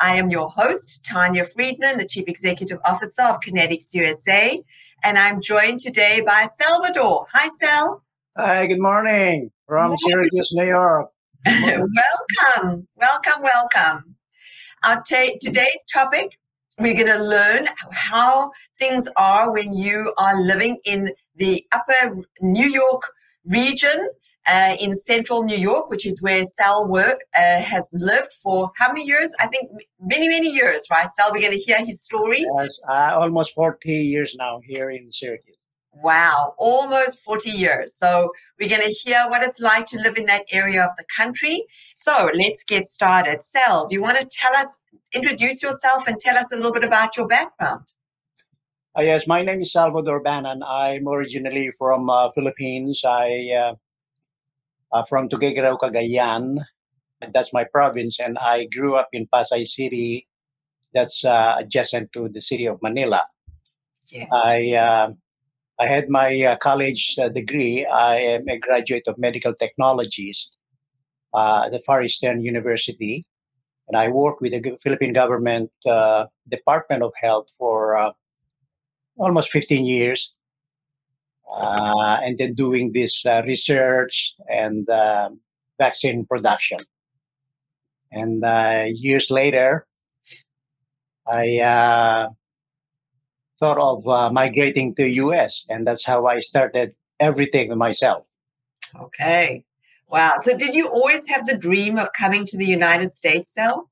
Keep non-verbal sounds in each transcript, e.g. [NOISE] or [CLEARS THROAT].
I am your host, Tanya Friedman, the Chief Executive Officer of Connetics USA, and I'm joined today by Salvador. Hi, Sal. Hi, good morning from Syracuse, New York. [LAUGHS] welcome, welcome, welcome. Our ta- today's topic we're going to learn how things are when you are living in the upper New York region uh, in central New York, which is where Sal work uh, has lived for how many years? I think many, many years, right? Sal, we're going to hear his story. Yes, uh, almost 40 years now here in Syracuse. Wow, almost 40 years. So we're going to hear what it's like to live in that area of the country. So let's get started. Sal, do you want to tell us, introduce yourself and tell us a little bit about your background? Uh, yes, my name is Salvador Banan. I'm originally from uh, Philippines. I uh, from Tuguegarao, Cagayan. That's my province, and I grew up in Pasay City. That's uh, adjacent to the city of Manila. Yeah. I uh, I had my uh, college uh, degree. I am a graduate of medical technologies uh, at the Far Eastern University, and I worked with the Philippine government Department of Health for almost 15 years uh, and then doing this uh, research and uh, vaccine production. And uh, years later, I uh, thought of uh, migrating to US, and that's how I started everything myself. Okay. Wow. So, did you always have the dream of coming to the United States, Sal?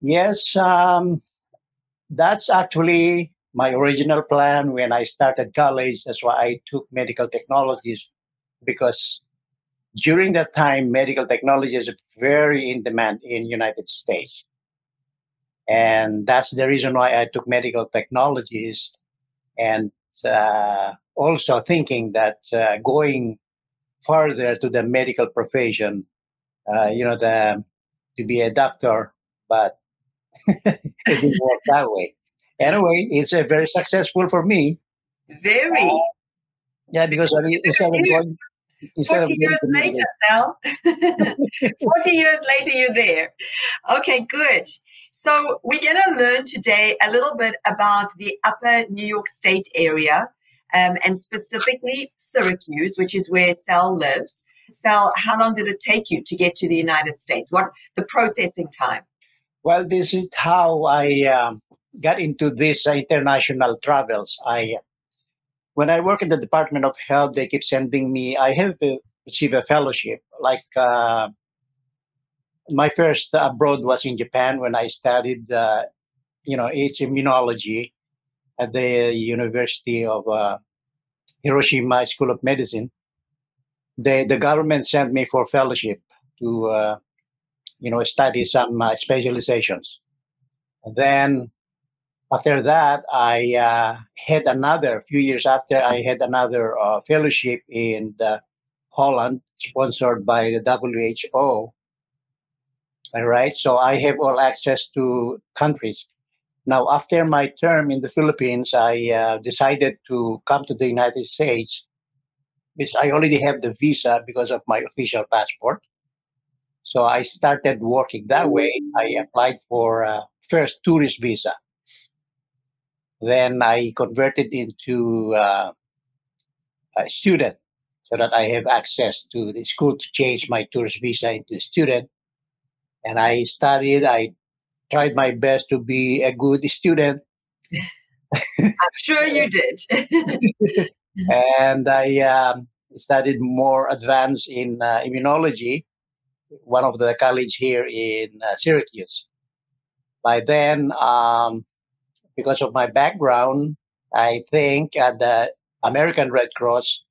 Yes. Um, that's actually my original plan when I started college. That's why I took medical technologies because during that time, medical technology is very in demand in United States. And that's the reason why I took medical technologies and uh, also thinking that uh, going further to the medical profession, uh, you know, the, to be a doctor, but [LAUGHS] it didn't work that way anyway, it's uh, very successful for me. Very. Uh, yeah, because I mean, instead of going, 40 years later, Sal. [LAUGHS] [LAUGHS] 40 years later, you're there. Okay, good. So, we're going to learn today a little bit about the upper New York State area um, and specifically Syracuse, which is where Sal lives. Sal, how long did it take you to get to the United States? What the processing time? Well, this is how I um, got into these international travels, I when I work in the Department of Health, they keep sending me. I have uh, received a fellowship. Like uh, my first abroad was in Japan when I studied, uh, you know, it's immunology at the University of uh, Hiroshima School of Medicine. The the government sent me for fellowship to, uh, you know, study some uh, specializations. And then after that, I uh, had another, a few years after, I had another uh, fellowship in Holland, sponsored by the WHO. All right, so I have all access to countries. Now, after my term in the Philippines, I uh, decided to come to the United States, which I already have the visa because of my official passport. So I started working that way. I applied for uh, first tourist visa then I converted into uh, a student so that I have access to the school to change my tourist visa into student. And I studied, I tried my best to be a good student. [LAUGHS] I'm sure you did. [LAUGHS] and I um, studied more advanced in uh, immunology, one of the college here in uh, Syracuse. By then, um, because of my background, I think uh, the American Red Cross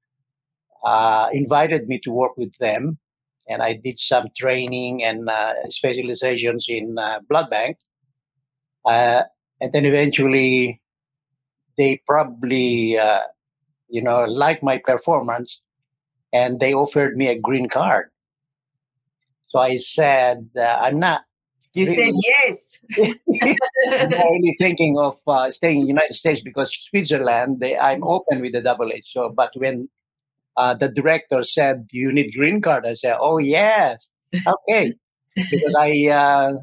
uh, invited me to work with them, and I did some training and uh, specializations in uh, blood bank. Uh, and then eventually, they probably, you know, liked my performance, and they offered me a green card. So I said, I'm not. You said yes. Really thinking of uh, staying in the United States because Switzerland, they, I'm open with the double H. So, but when uh, the director said, you need green card?" I said, "Oh yes, okay," because I uh,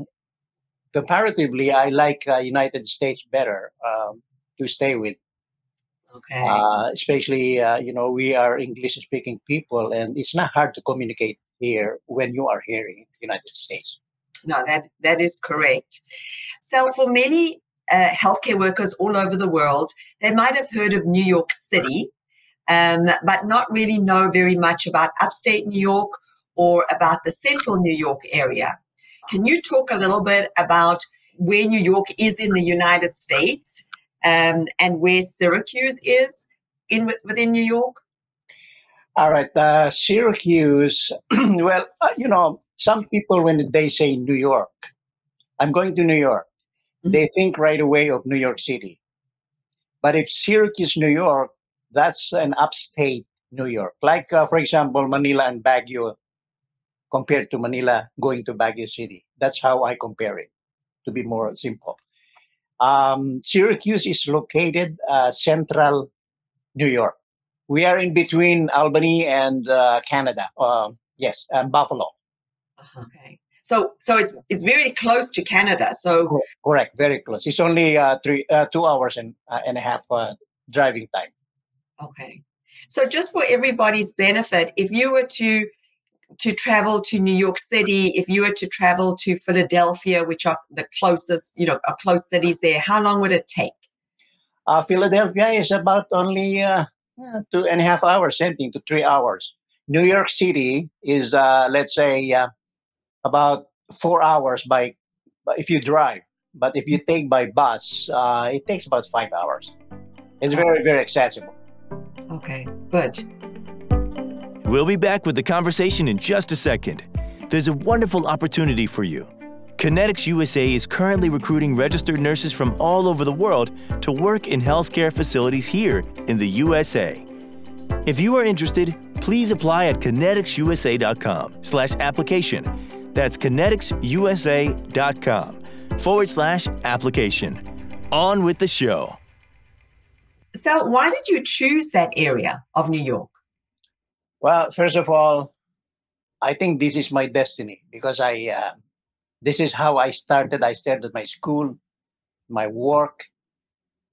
comparatively I like uh, United States better um, to stay with. Okay. Uh, especially, uh, you know, we are English speaking people, and it's not hard to communicate here when you are here in the United States. No, that that is correct. So, for many uh, healthcare workers all over the world, they might have heard of New York City, um, but not really know very much about upstate New York or about the central New York area. Can you talk a little bit about where New York is in the United States um, and where Syracuse is in within New York? All right, uh, Syracuse. [CLEARS THROAT] well, uh, you know, some people when they say New York, I'm going to New York, Mhm. they think right away of New York City. But if Syracuse, New York, that's an upstate New York. Like, uh, for example, Manila and Baguio compared to Manila going to Baguio City. That's how I compare it, to be more simple. Um, Syracuse is located uh, central New York. We are in between Albany and uh, Canada. Uh, yes, and Buffalo. [LAUGHS] Okay. So, so it's it's very close to Canada. So, Correct, very close. It's only uh, three, uh, two hours and, uh, and a half uh, driving time. Okay. So just for everybody's benefit, if you were to to travel to New York City, if you were to travel to Philadelphia, which are the closest, you know, are close cities there, how long would it take? Uh, Philadelphia is about only uh, uh, two and a half hours, something to three hours. New York City is, uh, let's say, uh, about four hours by, by if you drive. But if you take by bus, uh, it takes about five hours. It's very, very accessible. Okay, good. We'll be back with the conversation in just a second. There's a wonderful opportunity for you. Connetics USA is currently recruiting registered nurses from all over the world to work in healthcare facilities here in the USA. If you are interested, please apply at conneticsusa.com slash application. That's conneticsusa.com forward slash application. On with the show. So, why did you choose that area of New York? Well, first of all, I think this is my destiny because I, uh, this is how I started. I started my school, my work,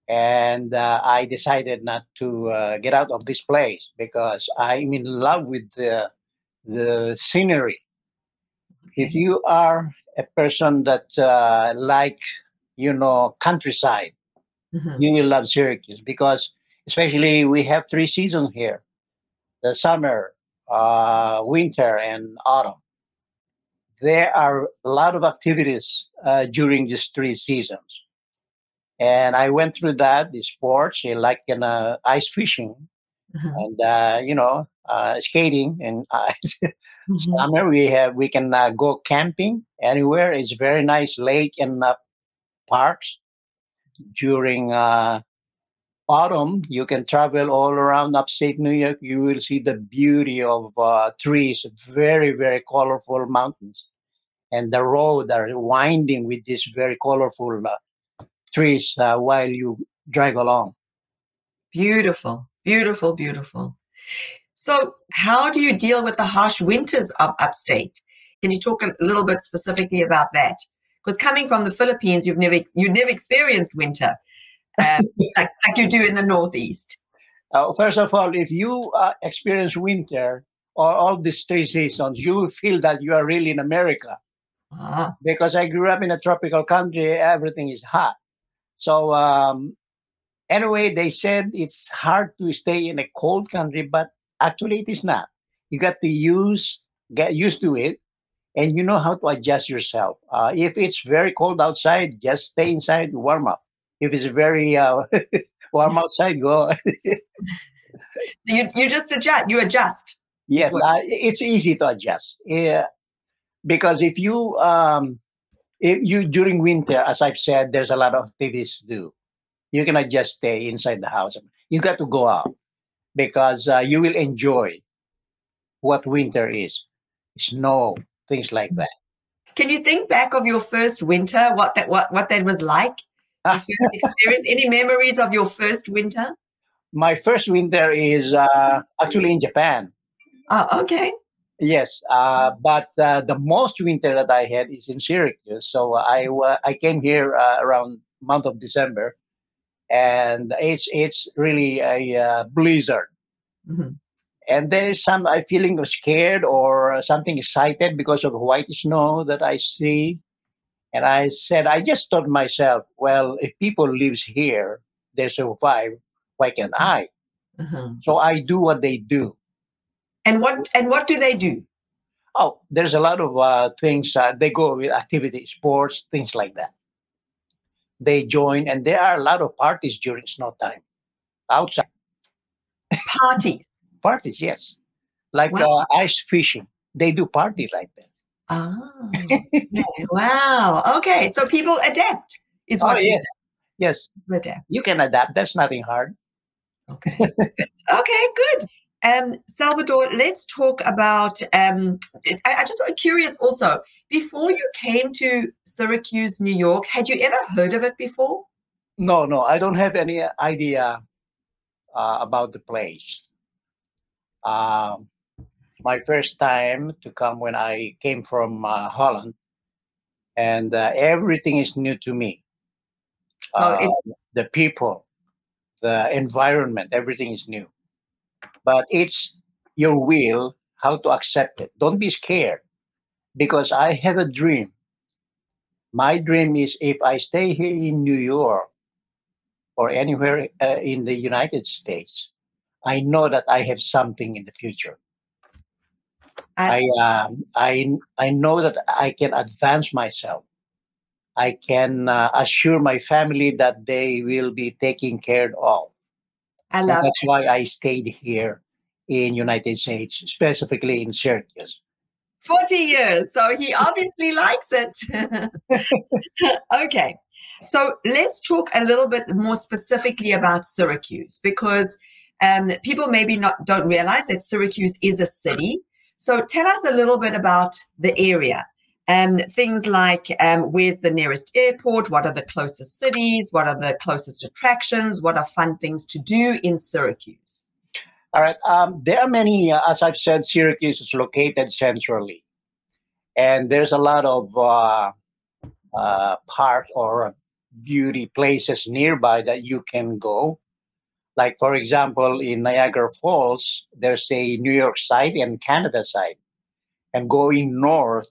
and uh, I decided not to uh, get out of this place because I'm in love with the the scenery. If you are a person that uh, like, you know, countryside, Mhm. you will love Syracuse because especially we have three seasons here: the summer, uh, winter, and autumn. There are a lot of activities uh, during these three seasons, and I went through that. The sports, like in, uh, ice fishing, Mhm. and uh, you know, uh, skating and [LAUGHS] ice. Mhm. summer we have we can uh, go camping anywhere. It's very nice lake and uh, parks during uh, autumn, you can travel all around upstate New York. You will see the beauty of uh, trees, very, very colorful mountains. And the road are winding with these very colorful uh, trees uh, while you drive along. Beautiful, beautiful, beautiful. So, how do you deal with the harsh winters of upstate? Can you talk a little bit specifically about that? Because coming from the Philippines, you've never you've never experienced winter um, [LAUGHS] like, like you do in the Northeast. Uh, first of all, if you uh, experience winter or all these three seasons, you feel that you are really in America. Ah, because I grew up in a tropical country, everything is hot. So um, anyway, they said it's hard to stay in a cold country, but actually it is not. You got to use get used to it, and you know how to adjust yourself. Uh, if it's very cold outside, just stay inside, warm up. If it's very uh, [LAUGHS] warm [LAUGHS] outside, go. so you you just adjust. You adjust. yes, uh, it's easy to adjust. Yeah, because if you um, if you during winter, as I've said, there's a lot of activities to do. You cannot just stay inside the house. You got to go out because uh, you will enjoy what winter is snow, things like that. Can you think back of your first winter? What that what what that was like? [LAUGHS] Your first experience? Any memories of your first winter? My first winter is uh, actually in Japan. Oh, okay. Yes, uh, but uh, the most winter that I had is in Syracuse. So I uh, I came here uh, around month of December, and it's it's really a uh, blizzard. Mhm. And there is some I feeling of scared or something excited because of white snow that I see. And I said, I just thought myself, well, if people lives here, they survive. Why can't I? Mhm. So I do what they do. And what and what do they do? Oh, there's a lot of uh, things. Uh, they go with activity, sports, things like that. They join, and there are a lot of parties during snow time. Outside Parties. [LAUGHS] parties, yes, like Wow. uh, ice fishing. They do party like that. Oh, okay. [LAUGHS] wow. Okay, so people adapt is Oh what you yes, yes. Adapt. You can adapt. That's nothing hard. Okay. [LAUGHS] okay, good. Um, Salvador, let's talk about. Um, I, I just am curious also. Before you came to Syracuse, New York, had you ever heard of it before? No, no, I don't have any idea uh, about the place. Um, my first time to come when I came from uh, Holland, and uh, everything is new to me. So it, Uh, the people, the environment, everything is new. But it's your will how to accept it. Don't be scared because I have a dream. My dream is if I stay here in New York or anywhere uh, in the United States, I know that I have something in the future. I, I, um, I, I know that I can advance myself. I can uh, assure my family that they will be taken care of. I And love. that's why I stayed here in United States, specifically in Syracuse. 40 years. So he [LAUGHS] obviously likes it. [LAUGHS] okay. So let's talk a little bit more specifically about Syracuse because um, people maybe not don't realize that Syracuse is a city. So tell us a little bit about the area and things like um, where's the nearest airport, what are the closest cities, what are the closest attractions, what are fun things to do in Syracuse. All right. Um, there are many, uh, as I've said, Syracuse is located centrally, and there's a lot of uh, uh, park or beauty places nearby that you can go. Like, for example, in Niagara Falls, there's a New York side and Canada side. And going north,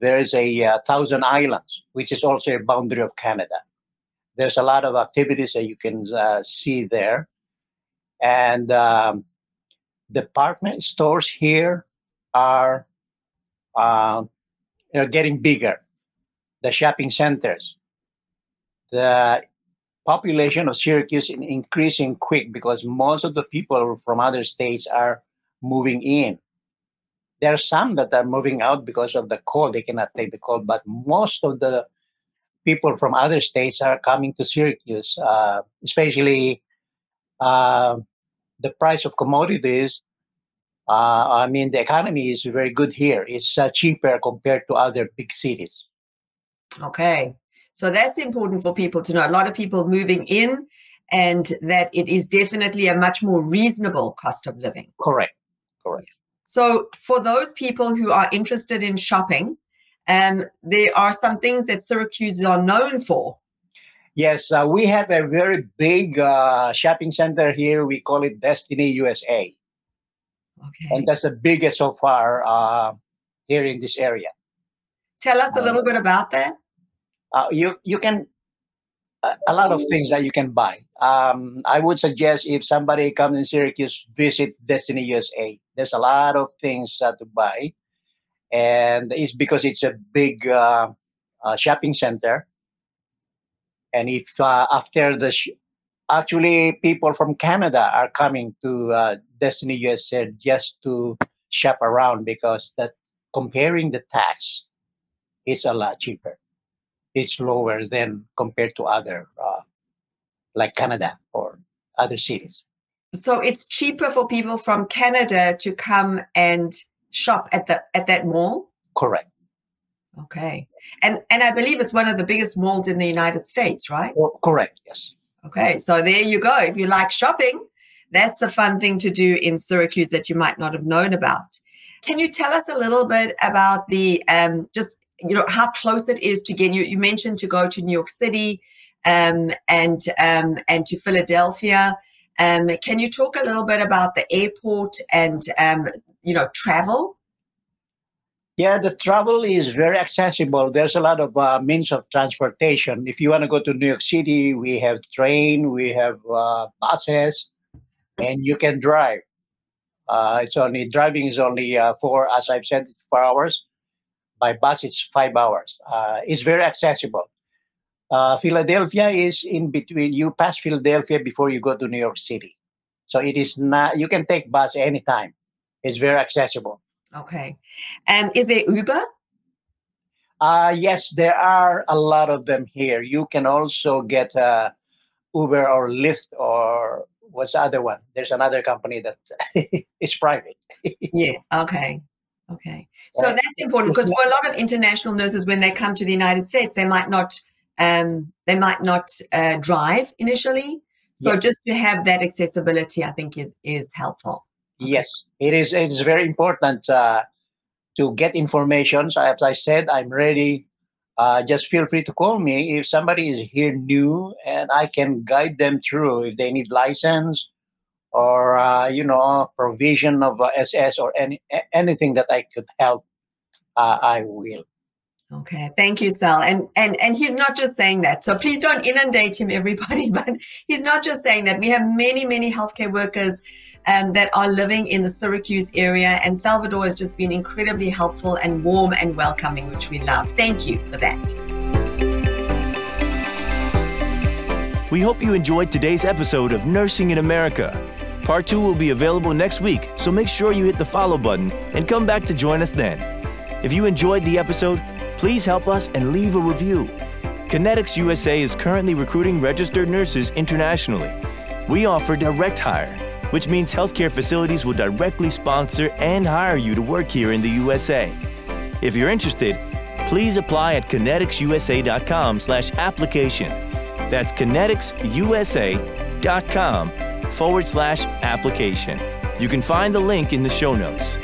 there's a uh, Thousand Islands, which is also a boundary of Canada. There's a lot of activities that you can uh, see there. And um, department stores here are uh, are getting bigger. The shopping centers, the population of Syracuse is increasing quick because most of the people from other states are moving in. There are some that are moving out because of the cold; they cannot take the cold. But most of the people from other states are coming to Syracuse, uh, especially uh, the price of commodities uh, I mean, the economy is very good here. It's uh, cheaper compared to other big cities. Okay. So that's important for people to know. A lot of people moving in, and that it is definitely a much more reasonable cost of living. Correct. Correct. So, for those people who are interested in shopping, um, there are some things that Syracuse are known for. Yes, uh, we have a very big uh, shopping center here. We call it Destiny USA, Okay. and that's the biggest so far uh, here in this area. Tell us a little bit about that. Uh, you you can a, a lot of things that you can buy. Um, I would suggest if somebody comes in Syracuse, visit Destiny USA. There's a lot of things uh, to buy, and it's because it's a big uh, uh, shopping center. And if uh, after the sh- actually people from Canada are coming to uh, Destiny USA just to shop around because that comparing the tax, it's a lot cheaper it's lower than compared to other uh, like Canada or other cities. So it's cheaper for people from Canada to come and shop at the at that mall. Correct. Okay, and and I believe it's one of the biggest malls in the United States, right? Oh, correct. Yes. Okay, so there you go. If you like shopping, that's a fun thing to do in Syracuse that you might not have known about. Can you tell us a little bit about the um, just you know how close it is to get you? You mentioned to go to New York City um, and um, and to Philadelphia. Um, can you talk a little bit about the airport and um, you know travel? Yeah, the travel is very accessible. There's a lot of uh, means of transportation. If you want to go to New York City, we have train, we have uh, buses, and you can drive. Uh, it's only driving is only uh, four, as I've said, four hours. By bus, it's five hours. Uh, it's very accessible. Uh, Philadelphia is in between. You pass Philadelphia before you go to New York City, so it is not. You can take bus anytime. It's very accessible. Okay, and is there Uber? Uh, yes, there are a lot of them here. You can also get uh, Uber or Lyft or what's the other one? There's another company that [LAUGHS] is private. [LAUGHS] yeah. Okay. Okay. So that's important because for a lot of international nurses, when they come to the United States, they might not um, they might not uh, drive initially. So yeah. just to have that accessibility, I think is is helpful. Yes, it is. It is very important uh, to get information. So as I said, I'm ready. Uh, just feel free to call me if somebody is here new, and I can guide them through if they need license or uh, you know provision of uh, SS or any anything that I could help, uh, I will. Okay, thank you, Sal. And and and he's not just saying that. So please don't inundate him, [LAUGHS] everybody. But he's not just saying that. We have many, many healthcare workers um, that are living in the Syracuse area, and Salvador has just been incredibly helpful and warm and welcoming, which we love. Thank you for that. We hope you enjoyed today's episode of Nursing in America. Part 2 will be available next week, so make sure you hit the follow button and come back to join us then. If you enjoyed the episode, please help us and leave a review. Connetics USA is currently recruiting registered nurses internationally. We offer direct hire, which means healthcare facilities will directly sponsor and hire you to work here in the USA. If you're interested, please apply at conneticsusa.com/application. That's conneticsusa.com forward slash application. You can find the link in the show notes.